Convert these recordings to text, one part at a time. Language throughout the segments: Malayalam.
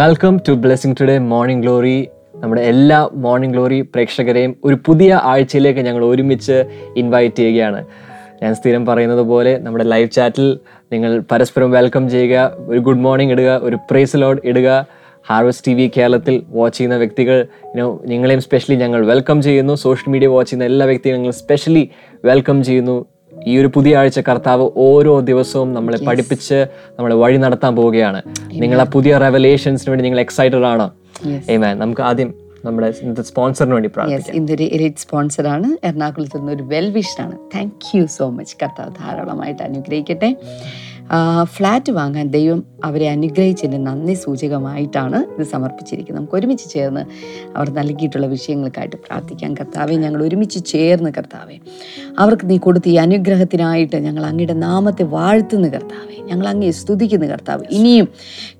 Welcome to blessing today morning glory നമ്മുടെ എല്ലാ മോർണിംഗ് ഗ്ലോറി പ്രേക്ഷകരെയും ഒരു പുതിയ ആഴ്ചയിലേക്ക് ഞങ്ങൾ ഒരുമിച്ച് ഇൻവൈറ്റ് ചെയ്യുകയാണ്. ഞാൻ സ്ഥിരം പറയുന്നത് പോലെ നമ്മുടെ ലൈവ് ചാറ്റിൽ നിങ്ങൾ പരസ്പരം വെൽക്കം ചെയ്യുക ഒരു ഗുഡ് മോർണിംഗ് ഇടുക ഒരു പ്രേസ് ലോഡ് ഇടുക. ഹാർവസ്റ്റ് ടി വി കേരളത്തിൽ വാച്ച് ചെയ്യുന്ന വ്യക്തികൾ നിങ്ങളെയും സ്പെഷ്യലി ഞങ്ങൾ വെൽക്കം ചെയ്യുന്നു. സോഷ്യൽ മീഡിയ വാച്ച് ചെയ്യുന്ന എല്ലാ വ്യക്തികളും ഞങ്ങൾ സ്പെഷ്യലി വെൽക്കം ചെയ്യുന്നു. ഈ ഒരു പുതിയ ആഴ്ച കർത്താവ് ഓരോ ദിവസവും നമ്മളെ പഠിപ്പിച്ച് നമ്മളെ വഴി നടത്താൻ പോവുകയാണ്. നിങ്ങൾ ആ പുതിയ റെവലേഷൻസിന് വേണ്ടി നിങ്ങൾ എക്സൈറ്റഡ് ആണോ? ഏമാൻ നമുക്ക് ആദ്യം നമ്മുടെ സ്പോൺസറിന് വേണ്ടി പ്രാർത്ഥിക്കാം. യെസ് ഇന്നൊരു എലിറ്റ് സ്പോൺസറാണ് എറണാകുളത്ത് നിന്ന് ഒരു വെൽ വിഷാണ് താങ്ക് യു സോ മച്ച് കർത്താവ് ധാരാളമായിട്ട് അനുഗ്രഹിക്കട്ടെ. ഫ്ലാറ്റ് വാങ്ങാൻ ദൈവം അവരെ അനുഗ്രഹിച്ചതിന്റെ നന്ദി സൂചകമായിട്ടാണ് ഇത് സമർപ്പിച്ചിരിക്കുന്നത്. നമുക്ക് ഒരുമിച്ച് ചേർന്ന് അവർ നൽകിയിട്ടുള്ള വിഷയങ്ങൾക്കായിട്ട് പ്രാർത്ഥിക്കാം. കർത്താവെ ഞങ്ങൾ ഒരുമിച്ച് ചേർന്ന് കർത്താവെ അവർക്ക് നീ കൊടുത്ത ഈ അനുഗ്രഹത്തിനായിട്ട് ഞങ്ങൾ അങ്ങയുടെ നാമത്തെ വാഴ്ത്തുന്ന കർത്താവെ. ഞങ്ങൾ അങ്ങേ സ്തുതിക്കുന്ന കർത്താവ്. ഇനിയും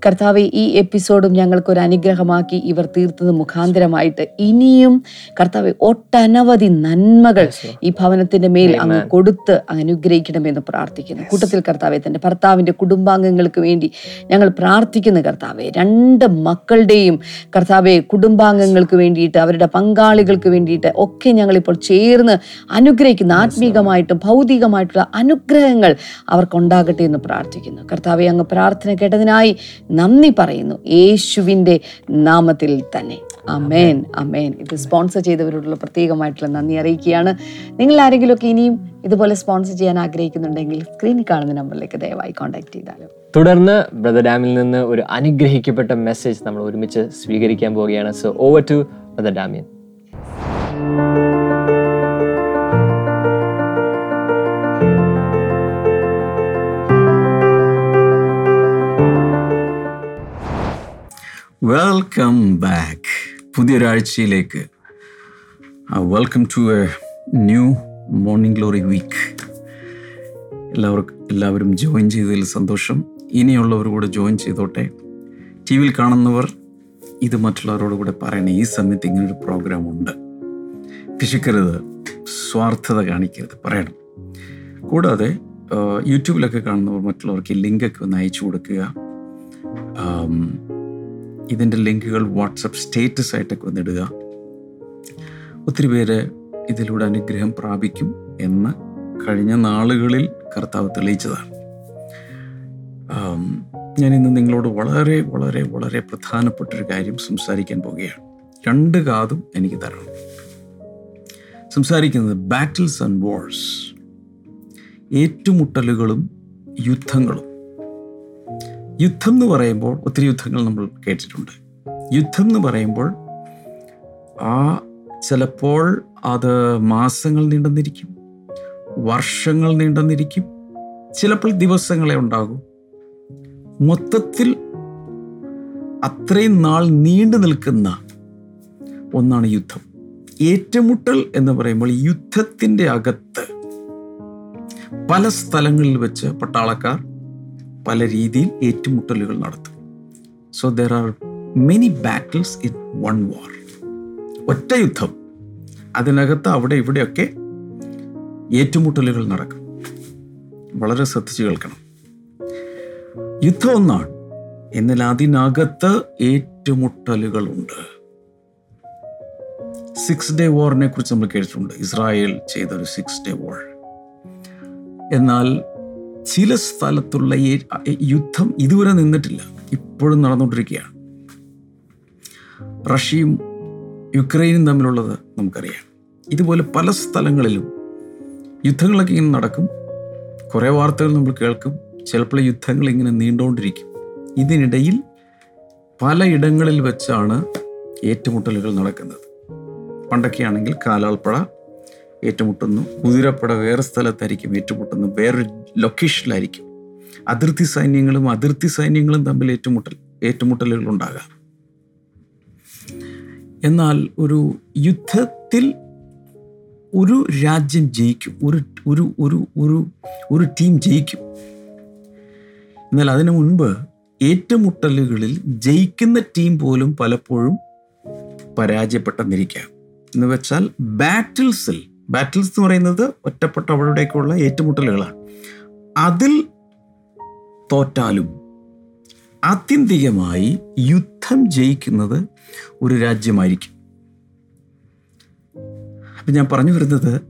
കർത്താവെ ഈ എപ്പിസോഡും ഞങ്ങൾക്കൊരു അനുഗ്രഹമാക്കി ഇവർ തീർത്തത് മുഖാന്തരമായിട്ട് ഇനിയും കർത്താവെ ഒട്ടനവധി നന്മകൾ ഈ ഭവനത്തിന്റെ മേൽ അങ്ങ് കൊടുത്ത് അനുഗ്രഹിക്കണമെന്ന് പ്രാർത്ഥിക്കുന്നു. കൂട്ടത്തിൽ കർത്താവെ തന്റെ ഭർത്താവിന്റെ കുടുംബാംഗങ്ങൾക്ക് വേണ്ടി ഞങ്ങൾ പ്രാർത്ഥിക്കുന്ന കർത്താവെ രണ്ട് മക്കളുടെയും കർത്താവെ കുടുംബാംഗങ്ങൾക്ക് വേണ്ടിയിട്ട് അവരുടെ പങ്കാളികൾക്ക് വേണ്ടിയിട്ട് ഒക്കെ ഞങ്ങളിപ്പോൾ ചേർന്ന് അനുഗ്രഹിക്കുന്ന ആത്മീകമായിട്ടും ഭൗതികമായിട്ടുള്ള അനുഗ്രഹങ്ങൾ അവർക്കുണ്ടാകട്ടെ എന്ന് പ്രാർത്ഥിക്കുന്നു. കർത്താവെ അങ്ങ് പ്രാർത്ഥന കേട്ടതിനായി നന്ദി പറയുന്നു. യേശുവിന്റെ നാമത്തിൽ തന്നെ. അമേൻ അമേൻ ഇത് സ്പോൺസർ ചെയ്തവരോടുള്ള പ്രത്യേകമായിട്ടുള്ള നന്ദി അറിയിക്കുകയാണ്. നിങ്ങൾ ആരെങ്കിലുമൊക്കെ ഇനിയും ഇതുപോലെ സ്പോൺസർ ചെയ്യാൻ ആഗ്രഹിക്കുന്നുണ്ടെങ്കിൽ സ്ക്രീനിൽ കാണുന്ന നമ്പറിലേക്ക് ദയവായി കോൺടാക്ട് ചെയ്താലും തുടർന്ന് ബ്രദർ ഡാമിൽ നിന്ന് ഒരു അനുഗ്രഹിക്കപ്പെട്ട മെസ്സേജ് നമ്മൾ ഒരുമിച്ച് സ്വീകരിക്കാൻ പോവുകയാണ്. So over to brother Damian. Welcome back പുതിയൊരാഴ്ചയിലേക്ക്. Welcome to a new morning glory week എല്ലാവർക്കും എല്ലാവരും ജോയിൻ ചെയ്തതിൽ സന്തോഷം. ഇനിയുള്ളവർ കൂടെ ജോയിൻ ചെയ്തോട്ടെ ടി വിയിൽ കാണുന്നവർ ഇത് മറ്റുള്ളവരോട് കൂടെ പറയണേ ഈ സമയത്ത് ഇങ്ങനൊരു പ്രോഗ്രാം ഉണ്ട്. പിശുക്കരുത് സ്വാർത്ഥത കാണിക്കരുത് പറയണം. കൂടാതെ യൂട്യൂബിലൊക്കെ കാണുന്നവർ മറ്റുള്ളവർക്ക് ഈ ലിങ്കൊക്കെ ഒന്ന് അയച്ചു കൊടുക്കുക. ഇതിന്റെ ലിങ്കുകൾ വാട്സപ്പ് സ്റ്റേറ്റസ് ആയിട്ടൊക്കെ വന്നിടുക ഒത്തിരി പേര് ഇതിലൂടെ അനുഗ്രഹം പ്രാപിക്കും എന്ന് കഴിഞ്ഞ നാളുകളിൽ കർത്താവ് തെളിയിച്ചതാണ്. ഞാൻ ഇന്ന് നിങ്ങളോട് വളരെ വളരെ വളരെ പ്രധാനപ്പെട്ടൊരു കാര്യം സംസാരിക്കാൻ പോവുകയാണ്. രണ്ട് കാതും എനിക്ക് തരണം. സംസാരിക്കുന്നത് ബാറ്റിൽസ് ആൻഡ് വാഴ്സ് ഏറ്റുമുട്ടലുകളും യുദ്ധങ്ങളും. യുദ്ധം എന്ന് പറയുമ്പോൾ ഒത്തിരി യുദ്ധങ്ങൾ നമ്മൾ കേട്ടിട്ടുണ്ട്. യുദ്ധം എന്ന് പറയുമ്പോൾ ആ ചിലപ്പോൾ അത് മാസങ്ങൾ നീണ്ടെന്നിരിക്കും വർഷങ്ങൾ നീണ്ടെന്നിരിക്കും ചിലപ്പോൾ ദിവസങ്ങളെ ഉണ്ടാകും. മൊത്തത്തിൽ അത്രയും നാൾ നീണ്ടു നിൽക്കുന്ന ഒന്നാണ് യുദ്ധം. ഏറ്റുമുട്ടൽ എന്ന് പറയുമ്പോൾ യുദ്ധത്തിന്റെ അകത്ത് പല സ്ഥലങ്ങളിൽ വെച്ച് പട്ടാളക്കാർ പല രീതിയിൽ ഏറ്റുമുട്ടലുകൾ നടത്തും. So there are many battles in one war ഒറ്റ യുദ്ധം. അതിനകത്ത് അവിടെ ഇവിടെയൊക്കെ ഏറ്റുമുട്ടലുകൾ നടക്കും. വളരെ ശ്രദ്ധിച്ചു കേൾക്കണം. യുദ്ധം ഒന്നാണ് എന്നാൽ അതിനകത്ത് ഏറ്റുമുട്ടലുകളുണ്ട്. സിക്സ് ഡേ വാറിനെ കുറിച്ച് നമ്മൾ കേട്ടിട്ടുണ്ട്. ഇസ്രായേൽ ചെയ്ത ഒരു സിക്സ് ഡേ വാർ എന്നാൽ ചില സ്ഥലത്തുള്ള യുദ്ധം ഇതുവരെ നിന്നിട്ടില്ല. ഇപ്പോഴും നടന്നുകൊണ്ടിരിക്കുകയാണ്. റഷ്യയും യുക്രൈനും തമ്മിലുള്ളത് നമുക്കറിയാം. ഇതുപോലെ പല സ്ഥലങ്ങളിലും യുദ്ധങ്ങളൊക്കെ ഇങ്ങനെ നടക്കും. കുറേ വാർത്തകൾ നമ്മൾ കേൾക്കും. ചിലപ്പോൾ യുദ്ധങ്ങൾ ഇങ്ങനെ നീണ്ടുകൊണ്ടിരിക്കും ഇതിനിടയിൽ പലയിടങ്ങളിൽ വെച്ചാണ് ഏറ്റുമുട്ടലുകൾ നടക്കുന്നത്. പണ്ടൊക്കെയാണെങ്കിൽ കാലാൾപ്പഴ ഏറ്റുമുട്ടുന്നു. കുതിരപ്പട വേറെ സ്ഥലത്തായിരിക്കും ഏറ്റുമുട്ടുന്നു. വേറൊരു ലൊക്കേഷനിലായിരിക്കും അതിർത്തി സൈന്യങ്ങളും അതിർത്തി സൈന്യങ്ങളും തമ്മിൽ ഏറ്റുമുട്ടൽ ഏറ്റുമുട്ടലുകൾ ഉണ്ടാകാം. എന്നാൽ ഒരു യുദ്ധത്തിൽ ഒരു രാജ്യം ജയിക്കും ഒരു ഒരു ഒരു ഒരു ഒരു ടീം ജയിക്കും. എന്നാൽ അതിനു മുൻപ് ഏറ്റുമുട്ടലുകളിൽ ജയിക്കുന്ന ടീം പോലും പലപ്പോഴും പരാജയപ്പെട്ടെന്നിരിക്കാം എന്ന് വെച്ചാൽ ബാറ്റിൽസിൽ ബാറ്റിൽസ് എന്ന് പറയുന്നത് ഒറ്റപ്പെട്ട അവിടേക്കുള്ള ഏറ്റുമുട്ടലുകളാണ്. അതിൽ തോറ്റാലും ആത്യന്തികമായി യുദ്ധം ജയിക്കുന്നത് ഒരു രാജ്യമായിരിക്കും. അപ്പം ഞാൻ പറഞ്ഞു വരുന്നത്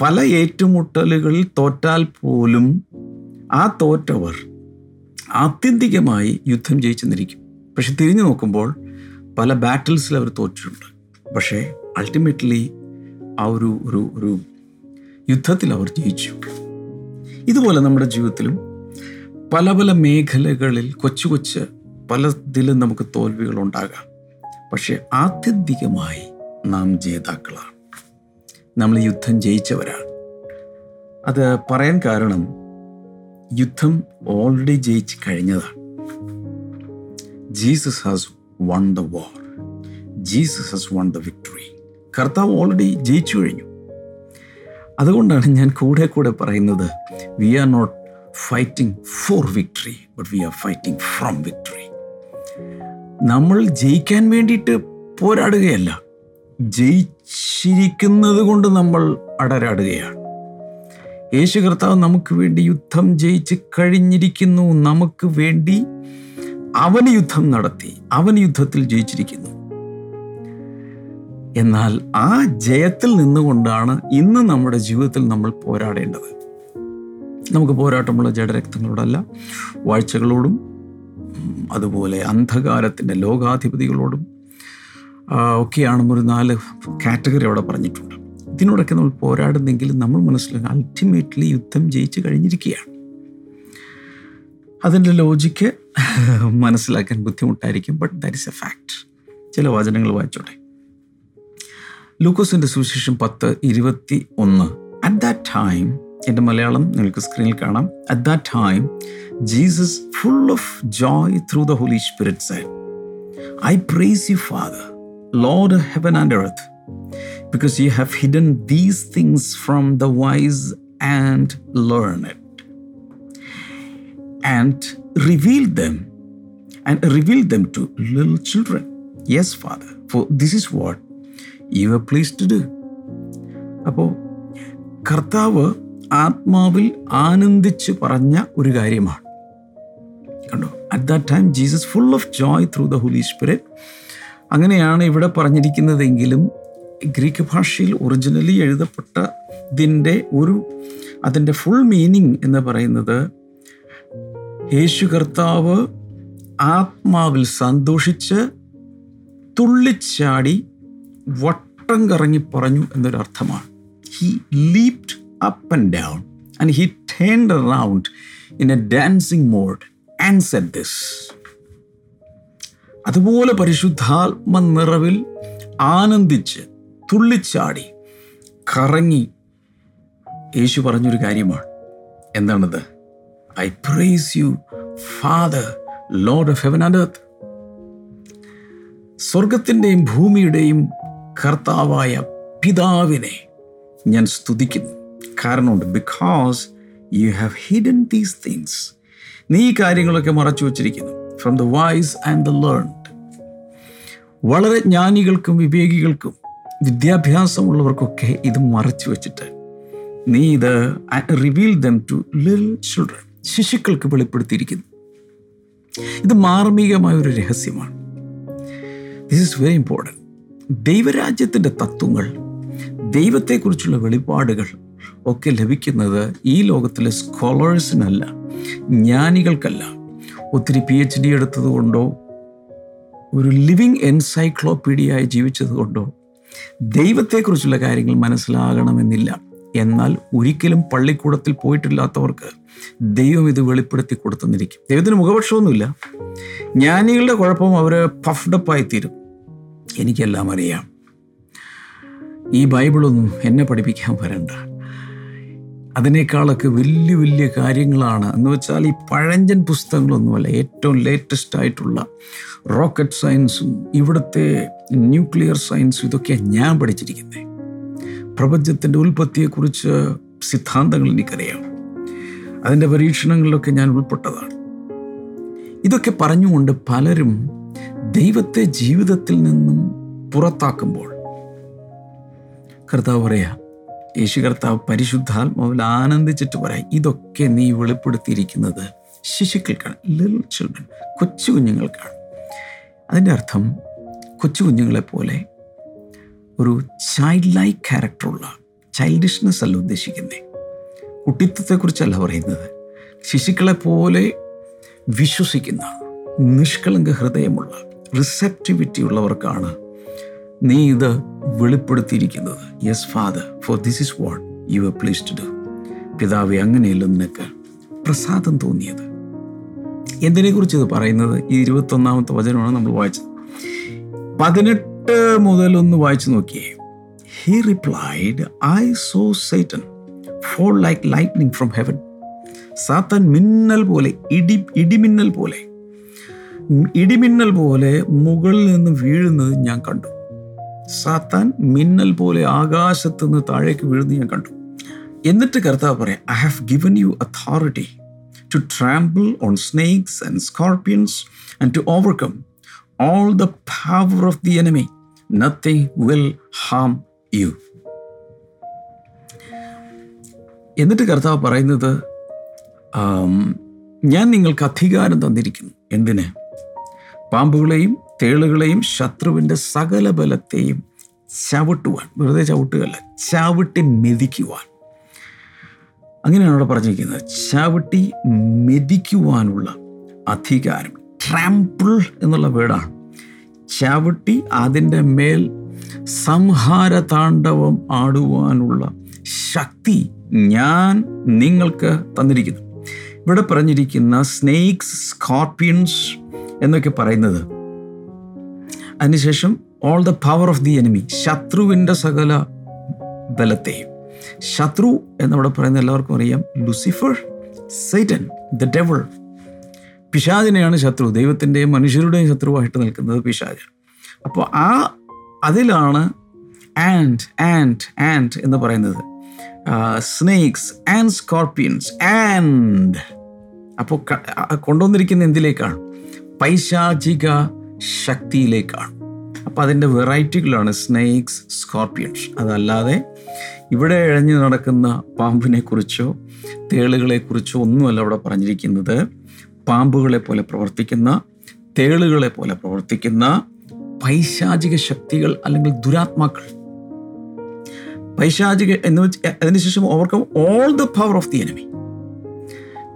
പല ഏറ്റുമുട്ടലുകളിൽ തോറ്റാൽ പോലും ആ തോറ്റവർ ആത്യന്തികമായി യുദ്ധം ജയിച്ചെന്നിരിക്കും. പക്ഷെ തിരിഞ്ഞു നോക്കുമ്പോൾ പല ബാറ്റിൽസിൽ അവർ തോറ്റിട്ടുണ്ട്. പക്ഷേ അൾട്ടിമേറ്റ്ലി ആ ഒരു ഒരു ഒരു യുദ്ധത്തിൽ അവർ ജയിച്ചു. ഇതുപോലെ നമ്മുടെ ജീവിതത്തിലും പല പല മേഖലകളിൽ കൊച്ചു കൊച്ച് പലതിലും നമുക്ക് തോൽവികൾ ഉണ്ടാകാം. പക്ഷേ ആത്യന്തികമായി നാം ജേതാക്കളാണ്. നമ്മൾ യുദ്ധം ജയിച്ചവരാണ്. അത് പറയാൻ കാരണം യുദ്ധം ഓൾറെഡി ജയിച്ച് കഴിഞ്ഞതാണ്. Jesus has won the war Jesus has won the victory കർത്താവ് ഓൾറെഡി ജയിച്ചു കഴിഞ്ഞു. അതുകൊണ്ടാണ് ഞാൻ കൂടെ കൂടെ പറയുന്നത് we are not fighting for victory but we are fighting from victory നമ്മൾ ജയിക്കാൻ വേണ്ടിയിട്ട് പോരാടുകയല്ല. ജയിച്ചിരിക്കുന്നത് കൊണ്ട് നമ്മൾ അടരാടുകയാണ്. യേശു കർത്താവ് നമുക്ക് വേണ്ടി യുദ്ധം ജയിച്ച് കഴിഞ്ഞിരിക്കുന്നു. നമുക്ക് വേണ്ടി അവന് യുദ്ധം നടത്തി. അവൻ യുദ്ധത്തിൽ ജയിച്ചിരിക്കുന്നു. എന്നാൽ ആ ജയത്തിൽ നിന്നുകൊണ്ടാണ് ഇന്ന് നമ്മുടെ ജീവിതത്തിൽ നമ്മൾ പോരാടേണ്ടത്. നമുക്ക് പോരാട്ടമുള്ള ജഡരക്തങ്ങളോടല്ല വാഴ്ചകളോടും അതുപോലെ അന്ധകാരത്തിന്റെ ലോകാധിപതികളോടും ഒക്കെയാണ് ഒരു നാല് കാറ്റഗറി അവിടെ പറഞ്ഞിട്ടുണ്ട്. ഇതിനോടൊക്കെ നമ്മൾ പോരാടുന്നെങ്കിലും നമ്മൾ മനസ്സിലാക്കുക അൾട്ടിമേറ്റ്ലി യുദ്ധം ജയിച്ച് കഴിഞ്ഞിരിക്കുകയാണ്. അതിന്റെ ലോജിക്ക് മനസ്സിലാക്കാൻ ബുദ്ധിമുട്ടായിരിക്കും but that is a fact ചില വചനങ്ങൾ വായിച്ചോട്ടെ. ലൂക്കോസിന്റെ സുവിശേഷം പത്ത് ഇരുപത്തി ഒന്ന്. അറ്റ് ദാറ്റ് ടൈം എന്റെ മലയാളം നിങ്ങൾക്ക് സ്ക്രീനിൽ കാണാം at that time Jesus full of joy through the holy spirit said I praise you father lord heaven and earth because you have hidden these things from the wise and learned and revealed them and revealed them to little children. Yes, Father, for this is what you are pleased to do. അപ്പോൾ കർത്താവ് ആത്മാവിൽ ആനന്ദിച്ച് പറഞ്ഞ ഒരു കാര്യമാണ്. കണ്ടോ? At that time Jesus full of joy through the holy spirit അങ്ങനെയാണ് ഇവിടെ പറഞ്ഞിരിക്കുന്നതെങ്കിലും ഗ്രീക്ക് ഭാഷയിൽ ഒറിജിനലി എഴുതപ്പെട്ടതിന്റെ ഒരു അതിന്റെ ഫുൾ മീനിങ് എന്ന് പറയുന്നത് യേശു കർത്താവ് ആത്മാവിൽ സന്തോഷിച്ച് തുള്ളിച്ചാടി വട്ടം കറങ്ങി പറഞ്ഞു എന്നൊരർത്ഥമാണ്. He leaped up and down and he turned around in a dancing mode and said this അതുപോലെ പരിശുദ്ധാത്മ നിറവിൽ ആനന്ദിച്ച് തുള്ളിച്ചാടി കറങ്ങി യേശു പറഞ്ഞൊരു കാര്യമാണ്. എന്താണത്? I praise you father lord of heaven and സ്വർഗത്തിന്റെയും ഭൂമിയുടെയും കർത്താവായ പിതാവിനെ ഞാൻ സ്തുതിക്കുന്നു. കാരണമുണ്ട്. Because you have hidden these things നീ ഈ കാര്യങ്ങളൊക്കെ മറച്ചു വച്ചിരിക്കുന്നു. From the wise and the learned വളരെ ജ്ഞാനികൾക്കും വിവേകികൾക്കും വിദ്യാഭ്യാസമുള്ളവർക്കൊക്കെ ഇത് മറച്ചു വെച്ചിട്ട് നീ ഇത് റിവീൽ ദം ടു ലിൽ ചിൽഡ്രൻ ശിശുക്കൾക്ക് വെളിപ്പെടുത്തിയിരിക്കുന്നു. ഇത് മാർമികമായ ഒരു രഹസ്യമാണ്. ദിസ് ഇസ് വെരി ഇമ്പോർട്ടന്റ് ദൈവരാജ്യത്തിന്റെ തത്വങ്ങൾ ദൈവത്തെക്കുറിച്ചുള്ള വെളിപാടുകൾ ഒക്കെ ലഭിക്കുന്നത് ഈ ലോകത്തിലെ സ്കോളേഴ്സിനല്ല ജ്ഞാനികൾക്കല്ല. ഒത്തിരി പി എച്ച് ഡി എടുത്തതുകൊണ്ടോ ഒരു ലിവിങ് എൻസൈക്ലോപീഡിയയായി ജീവിച്ചത് കൊണ്ടോ ദൈവത്തെക്കുറിച്ചുള്ള കാര്യങ്ങൾ മനസ്സിലാകണമെന്നില്ല. എന്നാൽ ഒരിക്കലും പള്ളിക്കൂടത്തിൽ പോയിട്ടില്ലാത്തവർക്ക് ദൈവം ഇത് വെളിപ്പെടുത്തി കൊടുത്തെന്നിരിക്കും. ദൈവത്തിന് മുഖപക്ഷമൊന്നുമില്ല. ജ്ഞാനികളുടെ കുഴപ്പം അവർ പഫ്ഡപ്പായി തീരും എനിക്കെല്ലാം അറിയാം. ഈ ബൈബിളൊന്നും എന്നെ പഠിപ്പിക്കാൻ വരണ്ട. അതിനേക്കാളൊക്കെ വലിയ വലിയ കാര്യങ്ങളാണ്. എന്ന് വെച്ചാൽ ഈ പഴഞ്ചൻ പുസ്തകങ്ങളൊന്നുമല്ല ഏറ്റവും ലേറ്റസ്റ്റ് ആയിട്ടുള്ള റോക്കറ്റ് സയൻസും ഇവിടുത്തെ ന്യൂക്ലിയർ സയൻസും ഇതൊക്കെയാണ് ഞാൻ പഠിച്ചിരിക്കുന്നത് പ്രപഞ്ചത്തിന്റെ ഉൽപ്പത്തിയെക്കുറിച്ച് സിദ്ധാന്തങ്ങൾ എനിക്കറിയാം. അതിന്റെ പരീക്ഷണങ്ങളിലൊക്കെ ഞാൻ ഉൾപ്പെട്ടതാണ്. ഇതൊക്കെ പറഞ്ഞുകൊണ്ട് പലരും ദൈവത്തെ ജീവിതത്തിൽ നിന്നും പുറത്താക്കുമ്പോൾ കർത്താവ് പറയാ യേശു കർത്താവ് പരിശുദ്ധാത്മാവിൽ ആനന്ദിച്ചിട്ട് പറയാം ഇതൊക്കെ നീ വെളിപ്പെടുത്തിയിരിക്കുന്നത് ശിശുക്കൾക്കാണ് ലിറ്റിൽ ചിൽഡ്രൻ കൊച്ചു കുഞ്ഞുങ്ങൾക്കാണ്. അതിന്റെ അർത്ഥം കൊച്ചു കുഞ്ഞുങ്ങളെപ്പോലെ ഒരു ചൈൽഡ് ലൈക്ക് ക്യാരക്ടറുള്ള ചൈൽഡിഷ്നെസ് അല്ല ഉദ്ദേശിക്കുന്നത് കുട്ടിത്വത്തെക്കുറിച്ചല്ല പറയുന്നത്. ശിശുക്കളെപ്പോലെ വിശ്വസിക്കുന്ന നിഷ്കളങ്ക ഹൃദയമുള്ള റിസെപ്റ്റിവിറ്റി ഉള്ളവർക്കാണ് നീ ഇത് വെളിപ്പെടുത്തിയിരിക്കുന്നത്. Yes father for this is what you a please to do പിതാവെ അങ്ങനെയല്ല നിനക്ക് പ്രസാദം തോന്നിയത്. എന്തിനെക്കുറിച്ച് ഇത് പറയുന്നത്? ഈ ഇരുപത്തൊന്നാമത്തെ വചനമാണ് നമ്മൾ വായിച്ചത്. പതിനെട്ട് മുതൽ ഒന്ന് വായിച്ചു നോക്കിയേ. He replied I saw Satan fall like lightning from heaven സാത്താൻ മിന്നൽ പോലെ ഇടി ഇടിമിന്നൽ പോലെ ഇടിമിന്നൽ പോലെ മുകളിൽ നിന്ന് വീഴുന്നത് ഞാൻ കണ്ടു. സാത്താൻ മിന്നൽ പോലെ ആകാശത്ത് നിന്ന് താഴേക്ക് വീഴുന്ന ഞാൻ കണ്ടു. എന്നിട്ട് കർത്താവ് പറയാം I have given you authority to trample on snakes and scorpions and to overcome all the power of the enemy nothing will harm you എന്നിട്ട് കർത്താവ് പറയുന്നത് ഞാൻ നിങ്ങൾക്ക് അധികാരം തന്നിരിക്കുന്നു. എന്തിന്? പാമ്പുകളെയും തേളുകളെയും ശത്രുവിന്റെ സകല ബലത്തെയും ചവിട്ടുവാൻ വെറുതെ ചവിട്ടുകയല്ല ചവിട്ടി മെതിക്കുവാൻ. അങ്ങനെയാണ് അവിടെ പറഞ്ഞിരിക്കുന്നത്. ചവിട്ടി മെതിക്കുവാനുള്ള അധികാരം. ട്രാമ്പിൾ എന്നുള്ള വേർഡാണ്. ചവിട്ടി അതിന്റെ മേൽ സംഹാര താണ്ഡവം ആടുവാനുള്ള ശക്തി ഞാൻ നിങ്ങൾക്ക് തന്നിരിക്കുന്നു. ഇവിടെ പറഞ്ഞിരിക്കുന്ന സ്നേക്സ് സ്കോർപ്പിയൻസ് എന്നൊക്കെ പറയുന്നത് അതിനുശേഷം all the power of the enemy ശത്രുവിന്റെ സകല ബലത്തെയും. ശത്രു എന്നവിടെ പറയുന്ന എല്ലാവർക്കും അറിയാം ലുസിഫർ സൈറ്റൻ ദ ഡെവൾ പിശാചിനെയാണ് ശത്രു ദൈവത്തിന്റെയും മനുഷ്യരുടെയും ശത്രുവായിട്ട് നിൽക്കുന്നത് പിശാച് അപ്പോൾ ആ അതിലാണ് ആൻഡ് ആൻഡ് ആൻഡ് എന്ന് പറയുന്നത്. സ്നേക്സ് ആൻഡ് സ്കോർപ്പിയൻസ് ആൻഡ് അപ്പോൾ കൊണ്ടുവന്നിരിക്കുന്ന എന്തിലേക്കാണ്? പൈശാചിക ശക്തിയിലേക്കാണ്. അപ്പം അതിന്റെ വെറൈറ്റികളാണ് സ്നേക്സ് സ്കോർപ്പിയൻസ് അതല്ലാതെ ഇവിടെ ഇഴഞ്ഞു നടക്കുന്ന പാമ്പിനെ കുറിച്ചോ തേളുകളെ കുറിച്ചോ ഒന്നുമല്ല അവിടെ പറഞ്ഞിരിക്കുന്നത്. പാമ്പുകളെ പോലെ പ്രവർത്തിക്കുന്ന തേളുകളെ പോലെ പ്രവർത്തിക്കുന്ന പൈശാചിക ശക്തികൾ അല്ലെങ്കിൽ ദുരാത്മാക്കൾ. പൈശാചിക എന്ന് വെച്ച് അതിനുശേഷം overcome all the power of the enemy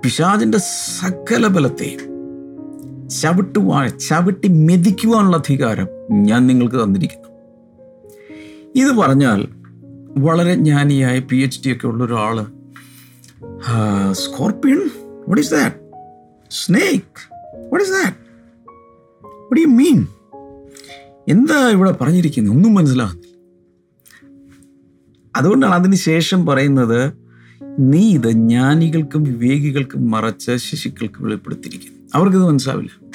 പിശാചിന്റെ സകല ബലത്തെയും ചവിട്ടുവാൻ ചവിട്ടി മെതിക്കുവാനുള്ള അധികാരം ഞാൻ നിങ്ങൾക്ക് തന്നിരിക്കുന്നു. ഇത് പറഞ്ഞാൽ വളരെ ജ്ഞാനിയായ പി എച്ച് ഡി ഒക്കെ ഉള്ള ഒരാൾ scorpion what is that snake what is that what you mean എന്താ ഇവിടെ പറഞ്ഞിരിക്കുന്നത് ഒന്നും മനസ്സിലാകുന്നില്ല അതുകൊണ്ടാണ് അതിന് ശേഷം പറയുന്നത് നീ ഇത് ജ്ഞാനികൾക്കും വിവേകികൾക്കും മറച്ച് ശിശുക്കൾക്ക് വെളിപ്പെടുത്തിയിരിക്കുന്നു. അവർക്കിത് മനസ്സിലാവില്ല.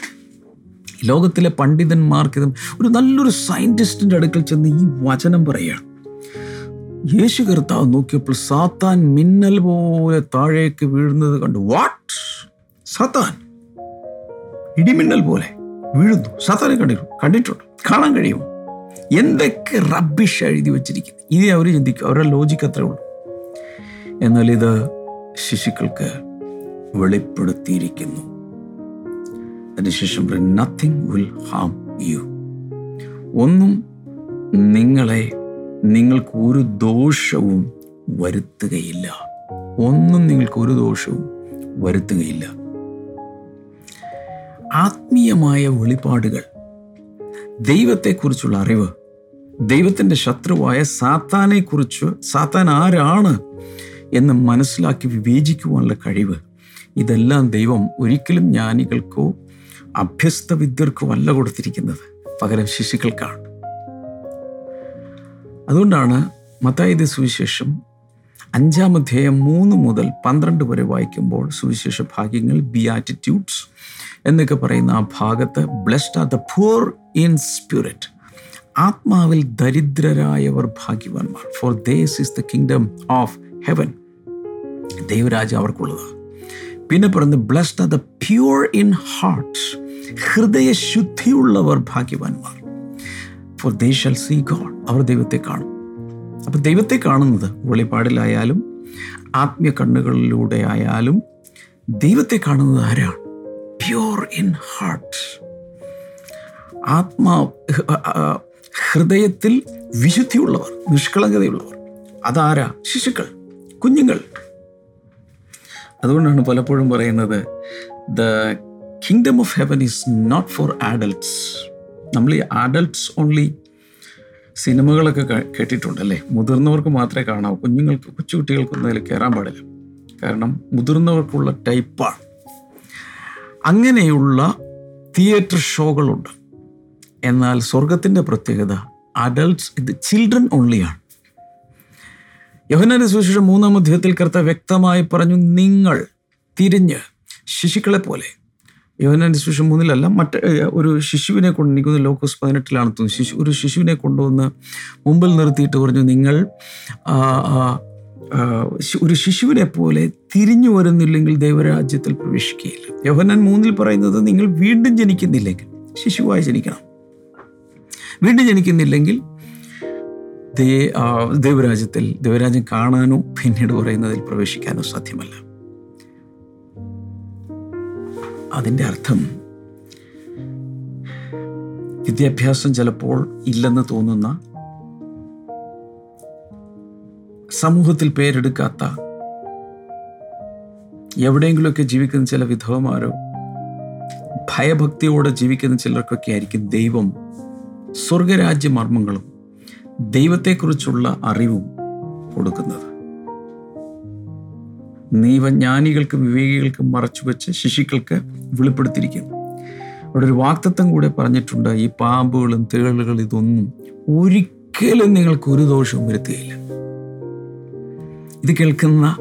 ലോകത്തിലെ പണ്ഡിതന്മാർക്കിതും ഒരു നല്ലൊരു സയന്റിസ്റ്റിന്റെ അടുക്കൽ ചെന്ന് ഈ വചനം പറയുകയാണ്. യേശു കർത്താവ് നോക്കിയപ്പോൾ സാത്താൻ മിന്നൽ പോലെ താഴേക്ക് വീഴുന്നത് കണ്ടു. വാട്ട് സാത്താൻ ഇടിമിന്നൽ പോലെ വീഴുന്നു. സാത്താനെ കണ്ടിട്ടു കണ്ടിട്ടുണ്ട്. കാണാൻ കഴിയുമോ? എന്തൊക്കെ റബ്ബിഷ് എഴുതി വെച്ചിരിക്കുന്നു. ഇനി അവർ ചിന്തിക്കും. അവരുടെ ലോജിക്ക് അത്രേ ഉള്ളൂ. എന്നാൽ ഇത് ശിശുക്കൾക്ക് വെളിപ്പെടുത്തിയിരിക്കുന്നു. അതിനുശേഷം നത്തിങ് വിൽ ഹാം യു ഒന്നും നിങ്ങളെ നിങ്ങൾക്ക് ഒരു ദോഷവും വരുത്തുകയില്ല. ഒന്നും നിങ്ങൾക്ക് ഒരു ദോഷവും വരുത്തുകയില്ല. ആത്മീയമായ വെളിപാടുകൾ ദൈവത്തെക്കുറിച്ചുള്ള അറിവ് ദൈവത്തിന്റെ ശത്രുവായ സാത്താനെക്കുറിച്ച് സാത്താൻ ആരാണ് എന്ന് മനസ്സിലാക്കി വിവേചിക്കുവാനുള്ള കഴിവ് ഇതെല്ലാം ദൈവം ഒരിക്കലും ജ്ഞാനികൾക്കോ അഭ്യസ്ത വിദ്യർക്ക് വല്ല കൊടുത്തിരിക്കുന്നത്? പകരം ശിശുക്കൾക്കാണ് അതുകൊണ്ടാണ് മത്തായത് സുവിശേഷം അഞ്ചാം അധ്യായം മൂന്ന് മുതൽ പന്ത്രണ്ട് വരെ വായിക്കുമ്പോൾ സുവിശേഷ ഭാഗ്യങ്ങൾ ബിയാറ്റിറ്റ്യൂഡ്സ് എന്നൊക്കെ പറയുന്ന ആ ഭാഗത്ത് blessed are the poor in spirit ആത്മാവിൽ ദരിദ്രരായവർ ഭാഗ്യവാന്മാർ. For theirs is the kingdom of heaven ദൈവരാജ അവർക്കുള്ളതാണ്. പിന്നെ പറയുന്നത് blessed are the pure in heart ഹൃദയശുദ്ധിയുള്ളവർ ഭാഗ്യവാന്മാർ. For they shall see God അവർ ദൈവത്തെ കാണും. അപ്പം ദൈവത്തെ കാണുന്നത് വെളിപ്പാടിലായാലും ആത്മീയ കണ്ണുകളിലൂടെ ആയാലും ദൈവത്തെ കാണുന്നത് ആരാണ്? പ്യൂർ ഇൻ ഹാർട്ട് ആത്മാ ഹൃദയത്തിൽ വിശുദ്ധിയുള്ളവർ നിഷ്കളങ്കതയുള്ളവർ. അതാരാ? ശിശുക്കൾ കുഞ്ഞുങ്ങൾ. അതുകൊണ്ടാണ് പലപ്പോഴും പറയുന്നത് the kingdom of heaven is not for adults നമ്മൾ ഈ ആഡൽട്ട്സ് ഓൺലി സിനിമകളൊക്കെ കേട്ടിട്ടുണ്ടല്ലേ മുതിർന്നവർക്ക് മാത്രമേ കാണാവൂ. കുഞ്ഞുങ്ങൾക്ക് കൊച്ചുകുട്ടികൾക്കൊന്നും അതിൽ കയറാൻ പാടില്ല. കാരണം മുതിർന്നവർക്കുള്ള ടൈപ്പാണ്. അങ്ങനെയുള്ള തിയേറ്റർ ഷോകളുണ്ട്. എന്നാൽ സ്വർഗത്തിന്റെ പ്രത്യേകത അഡൽട്ട്സ് ഇത് ചിൽഡ്രൻ ഓൺലിയാണ് യോഹനാന്റെ സുവിശേഷം മൂന്നാം അധ്യായത്തിൽ കർത്ത വ്യക്തമായി പറഞ്ഞു നിങ്ങൾ തിരിഞ്ഞ് ശിശുക്കളെ പോലെ യോഹനാന്റെ സുവിശേഷം മൂന്നിലല്ല മറ്റ് ഒരു ശിശുവിനെ കൊണ്ട് എനിക്ക് ലോക്കസ് പതിനെട്ടിലാണ് തോന്നുന്നു. ശിശു ഒരു ശിശുവിനെ കൊണ്ടുവന്ന് മുമ്പിൽ നിർത്തിയിട്ട് പറഞ്ഞു നിങ്ങൾ ഒരു ശിശുവിനെ പോലെ തിരിഞ്ഞു വരുന്നില്ലെങ്കിൽ ദൈവരാജ്യത്തിൽ പ്രവേശിക്കുകയില്ല. യോഹനാൻ മൂന്നിൽ പറയുന്നത് നിങ്ങൾ വീണ്ടും ജനിക്കുന്നില്ലെങ്കിൽ ശിശുവായി ജനിക്കണം. വീണ്ടും ജനിക്കുന്നില്ലെങ്കിൽ ദേ ദൈവരാജ്യത്തിൽ ദൈവരാജ്യം കാണാനോ പിന്നീട് പറയുന്നതിൽ പ്രവേശിക്കാനോ സാധ്യമല്ല. അതിന്റെ അർത്ഥം വിദ്യാഭ്യാസം ചിലപ്പോൾ ഇല്ലെന്ന് തോന്നുന്ന സമൂഹത്തിൽ പേരെടുക്കാത്ത എവിടെയെങ്കിലുമൊക്കെ ജീവിക്കുന്ന ചില വിധവമാരോ ഭയഭക്തിയോടെ ജീവിക്കുന്ന ചിലർക്കൊക്കെ ആയിരിക്കും ദൈവം സ്വർഗരാജ്യ മർമ്മങ്ങളും. ദൈവത്തെക്കുറിച്ചുള്ള അറിവും കൊടുക്കുന്നത്. നീവജ്ഞാനികൾക്കും വിവേകികൾക്കും മറച്ചു വെച്ച് ശിശുക്കൾക്ക് വെളിപ്പെടുത്തിയിരിക്കുന്നു. അവിടെ ഒരു വാക്തത്വം കൂടെ പറഞ്ഞിട്ടുണ്ട് ഈ പാമ്പുകളും തേളുകളും ഇതൊന്നും ഒരിക്കലും നിങ്ങൾക്ക് ഒരു ദോഷവും വരുത്തുകയില്ല. ഇത് കേൾക്കുന്ന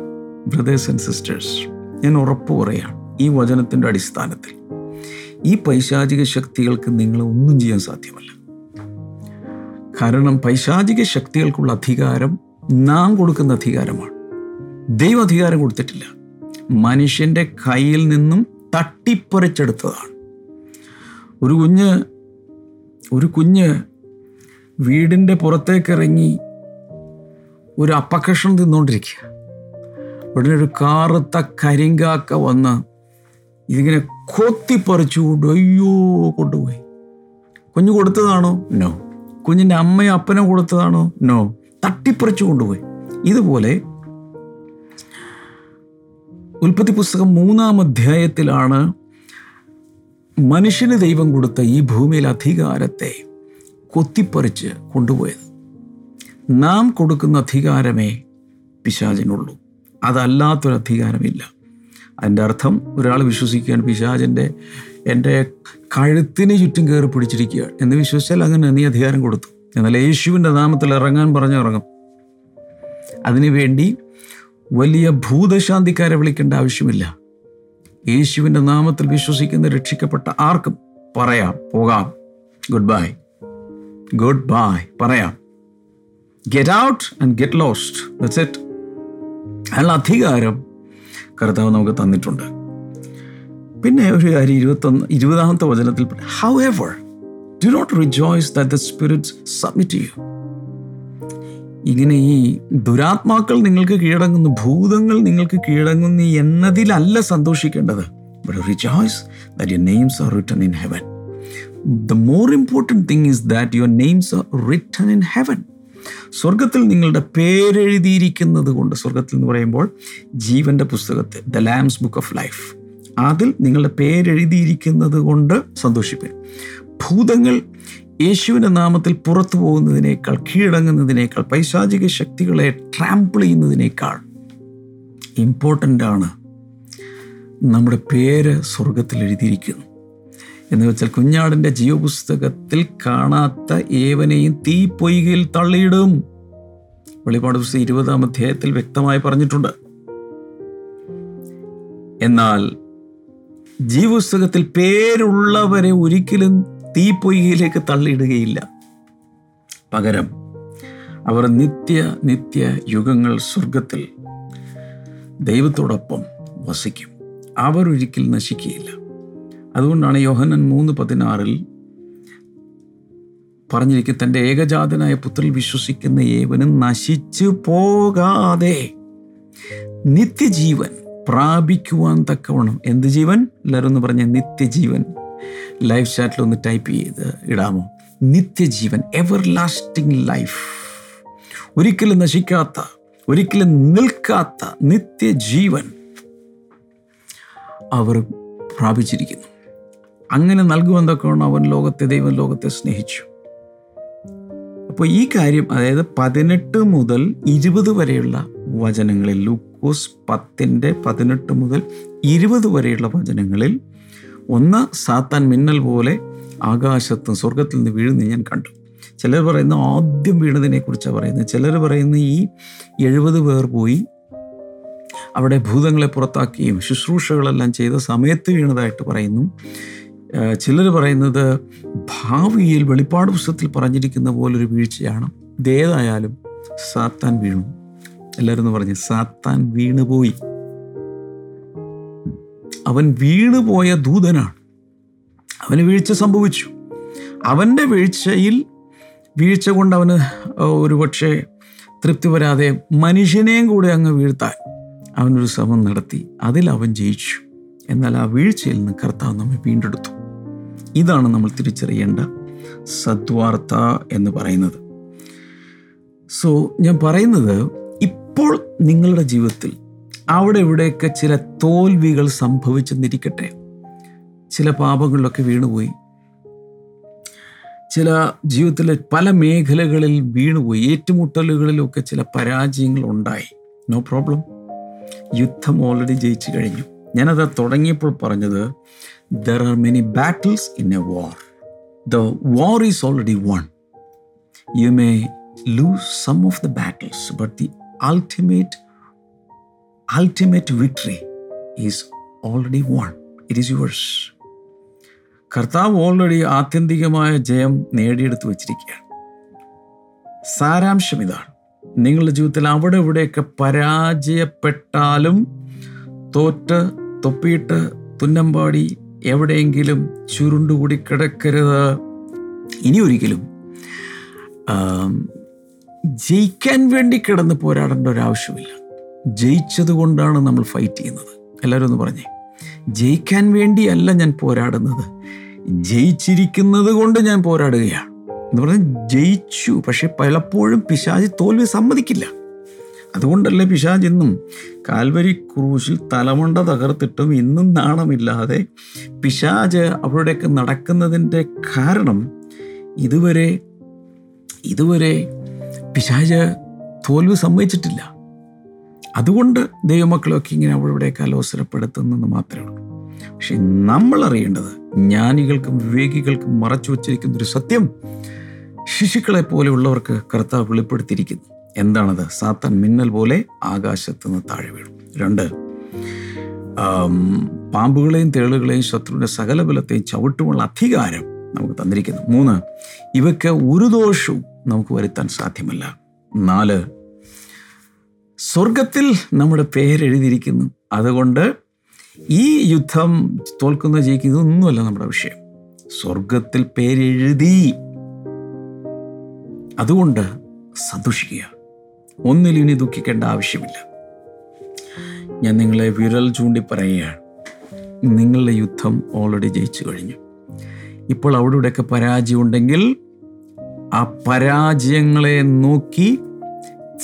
ബ്രദേഴ്സ് ആൻഡ് സിസ്റ്റേഴ്സ് ഞാൻ ഉറപ്പ് പറയാം ഈ വചനത്തിന്റെ അടിസ്ഥാനത്തിൽ ഈ പൈശാചിക ശക്തികൾക്ക് നിങ്ങളെ ഒന്നും ചെയ്യാൻ സാധ്യമല്ല. കാരണം പൈശാചിക ശക്തികൾക്കുള്ള അധികാരം നാം കൊടുക്കുന്ന അധികാരമാണ്. ദൈവം അധികാരം കൊടുത്തിട്ടില്ല. മനുഷ്യന്റെ കയ്യിൽ നിന്നും തട്ടിപ്പറിച്ചെടുത്തതാണ്. ഒരു കുഞ്ഞ് ഒരു കുഞ്ഞ് വീടിന്റെ പുറത്തേക്കിറങ്ങി ഒരു അപ്പക്കഷണം തിന്നുകൊണ്ടിരിക്കുക ഉടനെ ഒരു കാറുത്ത കരിങ്കാക്ക വന്ന് ഇതിങ്ങനെ കൊത്തിപ്പറിച്ചുകൊണ്ട് അയ്യോ കൊണ്ടുപോയി. കുഞ്ഞു കൊടുത്തതാണോ? നോ കുഞ്ഞിന്റെ അമ്മയോ അപ്പനോ കൊടുത്തതാണോ? നോ തട്ടിപ്പറിച്ചു കൊണ്ടുപോയി. ഇതുപോലെ ഉൽപ്പത്തി പുസ്തകം മൂന്നാം അധ്യായത്തിലാണ് മനുഷ്യന് ദൈവം കൊടുത്ത ഈ ഭൂമിയിൽ അധികാരത്തെ കൊത്തിപ്പറിച്ച് കൊണ്ടുപോയത്. നാം കൊടുക്കുന്ന അധികാരമേ പിശാചിനുള്ളൂ. അതല്ലാത്തൊരു അധികാരമില്ല അതിന്റെ അർത്ഥം ഒരാൾ വിശ്വസിക്കുകയാണ് പിശാചിന്റെ എന്റെ കഴുത്തിന് ചുറ്റും കയറി പിടിച്ചിരിക്കുക എന്ന് വിശ്വസിച്ചാൽ അങ്ങനെ നീ അധികാരം കൊടുത്തു. എന്നാൽ യേശുവിന്റെ നാമത്തിൽ ഇറങ്ങാൻ പറഞ്ഞു ഇറങ്ങും. അതിനുവേണ്ടി വലിയ ഭൂതശാന്തിക്കാരെ വിളിക്കേണ്ട ആവശ്യമില്ല. യേശുവിന്റെ നാമത്തിൽ വിശ്വസിക്കുന്ന രക്ഷിക്കപ്പെട്ട ആർക്കും പറയാം പോകാം. ഗുഡ് ബൈ ഗുഡ് ബൈ പറയാം. Get out and get lost that's it അതിനുള്ള അധികാരം കർത്താവ് നമുക്ക് തന്നിട്ടുണ്ട്. പിന്നെ ഒരു കാര്യം ഇരുപത്തൊന്ന് ഇരുപതാമത്തെ വചനത്തിൽ however do not rejoice that the spirits submit ചെയ്യൂ ഇങ്ങനെ ഈ ദുരാത്മാക്കൾ നിങ്ങൾക്ക് കീഴടങ്ങുന്നു ഭൂതങ്ങൾ നിങ്ങൾക്ക് കീഴടങ്ങുന്നു എന്നതിലല്ല സന്തോഷിക്കേണ്ടത്. But rejoice that your names are written in heaven the more important thing is that your names are written in heaven സ്വർഗത്തിൽ നിങ്ങളുടെ പേരെഴുതിയിരിക്കുന്നത് കൊണ്ട് സ്വർഗത്തിൽ എന്ന് പറയുമ്പോൾ ജീവന്റെ പുസ്തകത്തെ the lamb's book of life അതിൽ നിങ്ങളുടെ പേരെഴുതിയിരിക്കുന്നത് കൊണ്ട് സന്തോഷിപ്പിൻ. ഭൂതങ്ങൾ യേശുവിന്റെ നാമത്തിൽ പുറത്തു പോകുന്നതിനേക്കാൾ കീഴടങ്ങുന്നതിനേക്കാൾ പൈശാചിക ശക്തികളെ ട്രാമ്പിൾ ചെയ്യുന്നതിനേക്കാൾ ഇമ്പോർട്ടന്റ് ആണ് നമ്മുടെ പേര് സ്വർഗത്തിൽ എഴുതിയിരിക്കുന്നു. എന്ന് വെച്ചാൽ കുഞ്ഞാടിന്റെ ജീവപുസ്തകത്തിൽ കാണാത്ത ഏവനെയും തീ പൊയ്കയിൽ തള്ളിയിടും. വെളിപാട് പുസ്തകം ഇരുപതാം അധ്യായത്തിൽ വ്യക്തമായി പറഞ്ഞിട്ടുണ്ട്. എന്നാൽ ജീവപുസ്തകത്തിൽ പേരുള്ളവരെ ഒരിക്കലും തീ പൊയ്കയിലേക്ക് തള്ളിയിടുകയില്ല. പകരം അവർ നിത്യ നിത്യ യുഗങ്ങൾ സ്വർഗത്തിൽ ദൈവത്തോടൊപ്പം വസിക്കും. അവർ ഒരിക്കൽ നശിക്കുകയില്ല. അതുകൊണ്ടാണ് യോഹനൻ മൂന്ന് പതിനാറിൽ പറഞ്ഞിരിക്കും തന്റെ ഏകജാതനായ പുത്രൻ വിശ്വസിക്കുന്ന ഏവനും നശിച്ചു പോകാതെ നിത്യജീവൻ പ്രാപിക്കുവാൻ തക്കവണ്ണം. എന്ത് ജീവൻ? എല്ലാവരും ഒന്ന് പറഞ്ഞ നിത്യജീവൻ. ലൈഫ് ചാറ്റിൽ ഒന്ന് ടൈപ്പ് ചെയ്ത് ഇടാമോ? നിത്യജീവൻ എവർ ലാസ്റ്റിംഗ് ലൈഫ് ഒരിക്കലും നശിക്കാത്ത ഒരിക്കലും നിൽക്കാത്ത നിത്യജീവൻ അവർ പ്രാപിച്ചിരിക്കുന്നു. അങ്ങനെ നൽകുവാൻ തക്കവണ്ണം അവൻ ലോകത്തെ ദൈവം ലോകത്തെ സ്നേഹിച്ചു. അപ്പോൾ ഈ കാര്യം അതായത് പതിനെട്ട് മുതൽ ഇരുപത് വരെയുള്ള വചനങ്ങളിൽ ലൂക്കോസ് പത്തിന്റെ പതിനെട്ട് മുതൽ ഇരുപത് വരെയുള്ള വചനങ്ങളിൽ ഒന്ന് സാത്താൻ മിന്നൽ പോലെ ആകാശത്തും സ്വർഗത്തിൽ നിന്ന് വീഴുന്ന ഞാൻ കണ്ടു. ചിലർ പറയുന്ന ആദ്യം വീണതിനെ കുറിച്ചാണ് പറയുന്നത്. ചിലർ പറയുന്ന ഈ എഴുപത് പേർ പോയി അവിടെ ഭൂതങ്ങളെ പുറത്താക്കുകയും ശുശ്രൂഷകളെല്ലാം ചെയ്ത സമയത്ത് വീണതായിട്ട് പറയുന്നു. ചിലർ പറയുന്നത് ഭാവിയിൽ വെളിപ്പാട് പുസ്തകത്തിൽ പറഞ്ഞിരിക്കുന്ന പോലൊരു വീഴ്ചയാണ്. ഇതേതായാലും സാത്താൻ വീണു. എല്ലാവരും പറഞ്ഞ് സാത്താൻ വീണുപോയി അവൻ വീണുപോയ ദൂതനാണ്. അവന് വീഴ്ച സംഭവിച്ചു. അവന്റെ വീഴ്ചയിൽ വീഴ്ച കൊണ്ട് അവന് ഒരു പക്ഷേ തൃപ്തി വരാതെ മനുഷ്യനെയും കൂടെ അങ്ങ് വീഴ്ത്താൻ അവനൊരു ശ്രമം നടത്തി. അതിൽ അവൻ ജയിച്ചു. എന്നാൽ ആ വീഴ്ചയിൽ നിന്ന് കർത്താവ് നമ്മെ വീണ്ടെടുത്തു. ഇതാണ് നമ്മൾ തിരിച്ചറിയേണ്ട സദ്വാർത്ത എന്ന് പറയുന്നത്. സോ ഞാൻ പറയുന്നത് ഇപ്പോൾ നിങ്ങളുടെ ജീവിതത്തിൽ അവിടെ ഇവിടെയൊക്കെ ചില തോൽവികൾ സംഭവിച്ചെന്നിരിക്കട്ടെ. ചില പാപങ്ങളിലൊക്കെ വീണുപോയി. ചില ജീവിതത്തിലെ പല മേഖലകളിൽ വീണുപോയി. ഏറ്റുമുട്ടലുകളിലൊക്കെ ചില പരാജയങ്ങൾ ഉണ്ടായി. നോ പ്രോബ്ലം യുദ്ധം ഓൾറെഡി ജയിച്ചു കഴിഞ്ഞു. ഞാനത് തുടങ്ങിയപ്പോൾ പറഞ്ഞത് there are many battles in a war the war is already won you may lose some of the battles but the ultimate ultimate victory is already won it is yours കർത്താവ് ഓൾറെഡി ആത്യന്തികമായ ജയം നേടിയെടുത്ത് വച്ചിരിക്കുകയാണ്. സാരാംശം ഇതാണ്. നിങ്ങളുടെ ജീവിതത്തിൽ അവിടെ ഇവിടെയൊക്കെ പരാജയപ്പെട്ടാലും തോറ്റ് തൊപ്പിയിട്ട് തുന്നമ്പാടി എവിടെയെങ്കിലും ചുരുണ്ടുകൂടി കിടക്കരുത്. ഇനി ഒരിക്കലും ജയിക്കാൻ വേണ്ടി കിടന്ന് പോരാടേണ്ട ഒരാവശ്യമില്ല. ജയിച്ചത് കൊണ്ടാണ് നമ്മൾ ഫൈറ്റ് ചെയ്യുന്നത്. എല്ലാവരും ഒന്ന് പറഞ്ഞേ. ജയിക്കാൻ വേണ്ടിയല്ല ഞാൻ പോരാടുന്നത്. ജയിച്ചിരിക്കുന്നത് കൊണ്ട് ഞാൻ പോരാടുകയാണ്. എന്ന് പറഞ്ഞാൽ ജയിച്ചു. പക്ഷെ പലപ്പോഴും പിശാചി തോൽവി സമ്മതിക്കില്ല. അതുകൊണ്ടല്ലേ പിശാജ് ഇന്നും കാൽവരി ക്രൂശിൽ തലമുണ്ട തകർത്തിട്ടും ഇന്നും നാണമില്ലാതെ പിശാജ് അവരുടെയൊക്കെ നടക്കുന്നതിന്റെ കാരണം ഇതുവരെ ഇതുവരെ പിശാജ് തോൽവി സമ്മതിച്ചിട്ടില്ല. അതുകൊണ്ട് ദൈവമക്കളൊക്കെ ഇങ്ങനെ അവളുടെയൊക്കെ അലോസരപ്പെടുത്തുന്നെന്ന് മാത്രമേ ഉള്ളൂ പക്ഷെ നമ്മൾ അറിയേണ്ടത് ജ്ഞാനികൾക്കും വിവേകികൾക്കും മറച്ചു വച്ചിരിക്കുന്ന ഒരു സത്യം ശിശുക്കളെ പോലെയുള്ളവർക്ക് കർത്താവ് വെളിപ്പെടുത്തിയിരിക്കുന്നു. എന്താണത്? സാത്താൻ മിന്നൽ പോലെ ആകാശത്ത് നിന്ന് താഴെ വീഴും. രണ്ട് പാമ്പുകളെയും തേളുകളെയും ശത്രുവിന്റെ സകല ബലത്തെയും ചവിട്ടുമുള്ള അധികാരം നമുക്ക് തന്നിരിക്കുന്നു. മൂന്ന് ഇവയ്ക്ക് ഒരു ദോഷവും നമുക്ക് വരുത്താൻ സാധ്യമല്ല. നാല് സ്വർഗത്തിൽ നമ്മുടെ പേരെഴുതിയിരിക്കുന്നു അതുകൊണ്ട് ഈ യുദ്ധം തോൽക്കുന്ന ജയിക്കുന്ന ഒന്നുമല്ല നമ്മുടെ വിഷയം. സ്വർഗത്തിൽ പേരെഴുതി അതുകൊണ്ട് സന്തോഷിക്കുക. ഒന്നിലും ഇനി ദുഃഖിക്കേണ്ട ആവശ്യമില്ല. ഞാൻ നിങ്ങളെ വിരൽ ചൂണ്ടി പറയുകയാണ്. നിങ്ങളുടെ യുദ്ധം ഓൾറെഡി ജയിച്ചു കഴിഞ്ഞു. ഇപ്പോൾ അവിടെ ഇവിടെയൊക്കെ പരാജയം ഉണ്ടെങ്കിൽ ആ പരാജയങ്ങളെ നോക്കി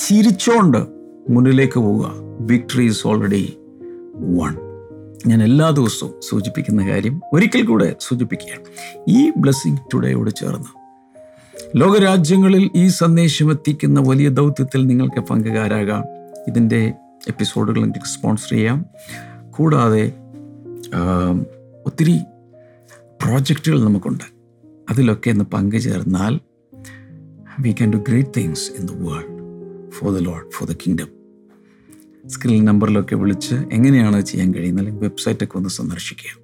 ചിരിച്ചോണ്ട് മുന്നിലേക്ക് പോവുക. വിക്ടറി ഈസ് ഓൾറെഡി വൺ ഞാൻ എല്ലാ ദിവസവും സൂചിപ്പിക്കുന്ന കാര്യം ഒരിക്കൽ കൂടെ സൂചിപ്പിക്കുകയാണ്. ഈ ബ്ലെസ്സിങ് ടുഡേയോട് ചേർന്ന് ലോകരാജ്യങ്ങളിൽ ഈ സന്ദേശം എത്തിക്കുന്ന വലിയ ദൗത്യത്തിൽ നിങ്ങൾക്ക് പങ്കുകാരാകാം. ഇതിന്റെ എപ്പിസോഡുകൾ എനിക്ക് സ്പോൺസർ ചെയ്യാം. കൂടാതെ ഒത്തിരി പ്രോജക്റ്റുകൾ നമുക്കുണ്ട്. അതിലൊക്കെ ഒന്ന് പങ്കുചേർന്നാൽ we can do great things in the world for the lord for the kingdom screen നമ്പറിലൊക്കെ വിളിച്ച് എങ്ങനെയാണ് ചെയ്യാൻ കഴിയുന്നത്? അല്ലെങ്കിൽ വെബ്സൈറ്റൊക്കെ ഒന്ന് സന്ദർശിക്കുക.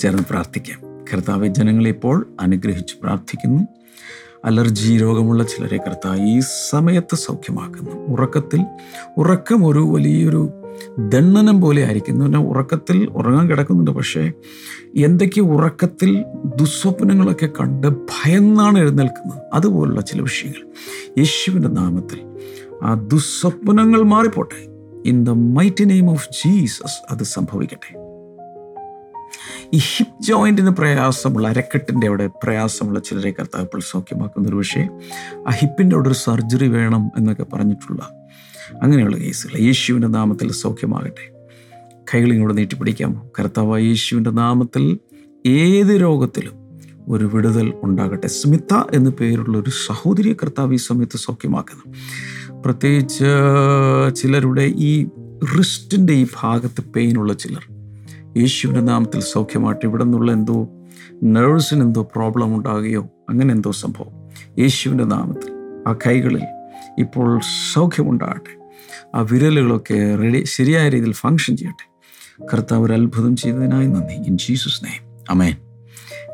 ചേർന്ന് പ്രാർത്ഥിക്കാം. കർത്താവ് ജനങ്ങളെ ഇപ്പോൾ അനുഗ്രഹിച്ച് പ്രാർത്ഥിക്കുന്നു. അലർജി രോഗമുള്ള ചിലരെ കർത്താവ് ഈ സമയത്ത് സൗഖ്യമാക്കുന്നു. ഉറക്കത്തിൽ ഉറക്കം ഒരു വലിയൊരു ദണ്ണനം പോലെ ആയിരിക്കുന്നു. പിന്നെ ഉറക്കത്തിൽ ഉറങ്ങാൻ കിടക്കുന്നുണ്ട്. പക്ഷേ എന്തൊക്കെ ഉറക്കത്തിൽ ദുസ്വപ്നങ്ങളൊക്കെ കണ്ട് ഭയന്നാണ് എഴുന്നേൽക്കുന്നത്? അതുപോലുള്ള ചില വിഷയങ്ങൾ. യേശുവിന്റെ നാമത്തിൽ ആ ദുസ്വപ്നങ്ങൾ മാറിപ്പോട്ടെ. In the mighty name of Jesus അത് സംഭവിക്കട്ടെ. ഈ ഹിപ്പ് ജോയിന്റിന് പ്രയാസമുള്ള അരക്കെട്ടിന്റെ അവിടെ പ്രയാസമുള്ള ചിലരെ കർത്താവ് സൗഖ്യമാക്കുന്ന ഒരു പക്ഷേ ആ ഹിപ്പിന്റെ അവിടെ ഒരു സർജറി വേണം എന്നൊക്കെ പറഞ്ഞിട്ടുള്ള അങ്ങനെയുള്ള കേസുകൾ. യേശുവിന്റെ നാമത്തിൽ സൗഖ്യമാകട്ടെ. കൈകളിങ്ങോട്ട് നീട്ടിപ്പിടിക്കാമോ കർത്താവ് യേശുവിന്റെ നാമത്തിൽ ഏത് രോഗത്തിലും ഒരു വിടുതൽ ഉണ്ടാകട്ടെ. സ്മിത എന്നു പേരുള്ള ഒരു സഹോദരിയെ കർത്താവ് ഈ സമയത്ത് സൗഖ്യമാക്കുന്നു. പ്രത്യേകിച്ച് ചിലരുടെ ഈ റിസ്റ്റിന്റെ ഈ ഭാഗത്ത് പെയിനുള്ള ചിലർ യേശുവിന്റെ നാമത്തിൽ സൗഖ്യമായിട്ട് ഇവിടെ നിന്നുള്ള എന്തോ നേഴ്സിന് എന്തോ പ്രോബ്ലം ഉണ്ടാകുകയോ അങ്ങനെ എന്തോ സംഭവം. യേശുവിന്റെ നാമത്തിൽ ആ കൈകളിൽ ഇപ്പോൾ സൗഖ്യമുണ്ടാകട്ടെ. ആ വിരലുകളൊക്കെ റെഡി ശരിയായ രീതിയിൽ ഫങ്ഷൻ ചെയ്യട്ടെ. കർത്താവ് ഒരു അത്ഭുതം ചെയ്തതിനായി നന്ദി. ഇൻ ജീസസ് നെയ്മ് അമേൻ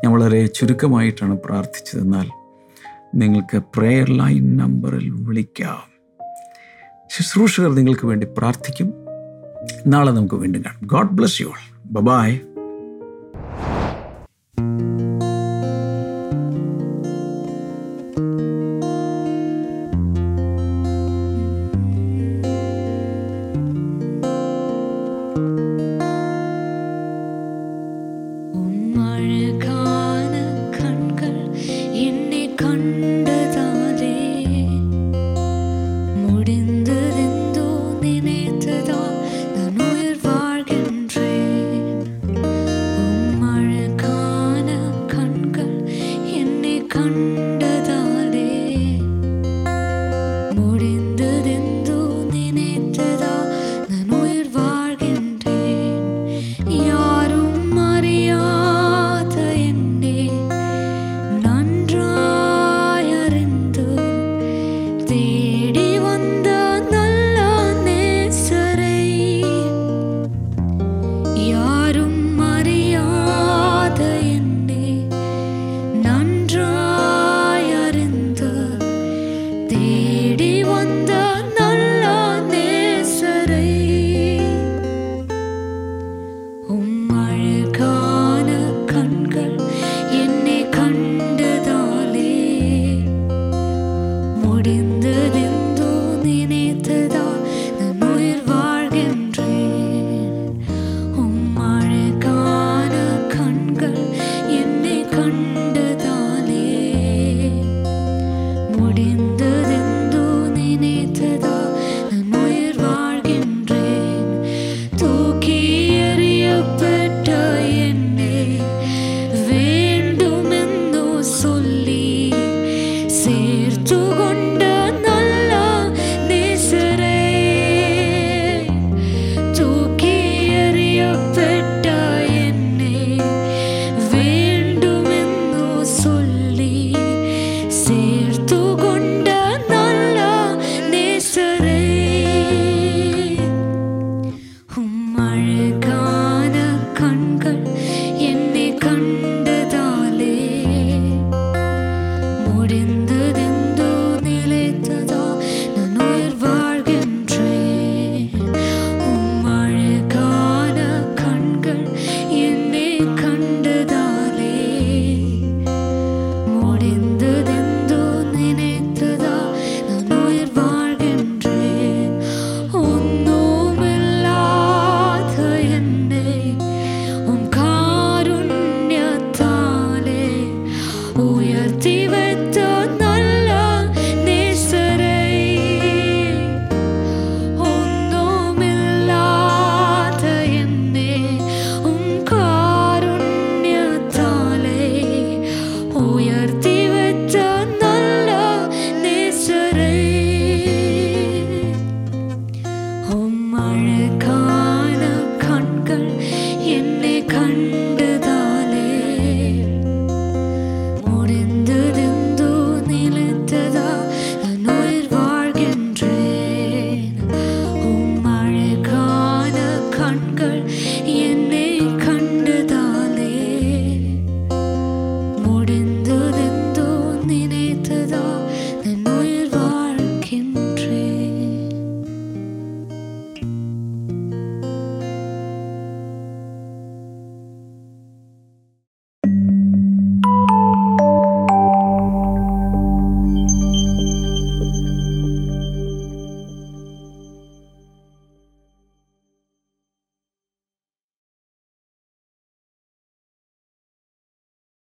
ഞാൻ വളരെ ചുരുക്കമായിട്ടാണ് പ്രാർത്ഥിച്ചതെന്നാൽ നിങ്ങൾക്ക് പ്രെയർ ലൈൻ നമ്പറിൽ വിളിക്കാം. ശുശ്രൂഷകർ നിങ്ങൾക്ക് വേണ്ടി പ്രാർത്ഥിക്കും. നാളെ നമുക്ക് വീണ്ടും കാണാം. God bless you all bye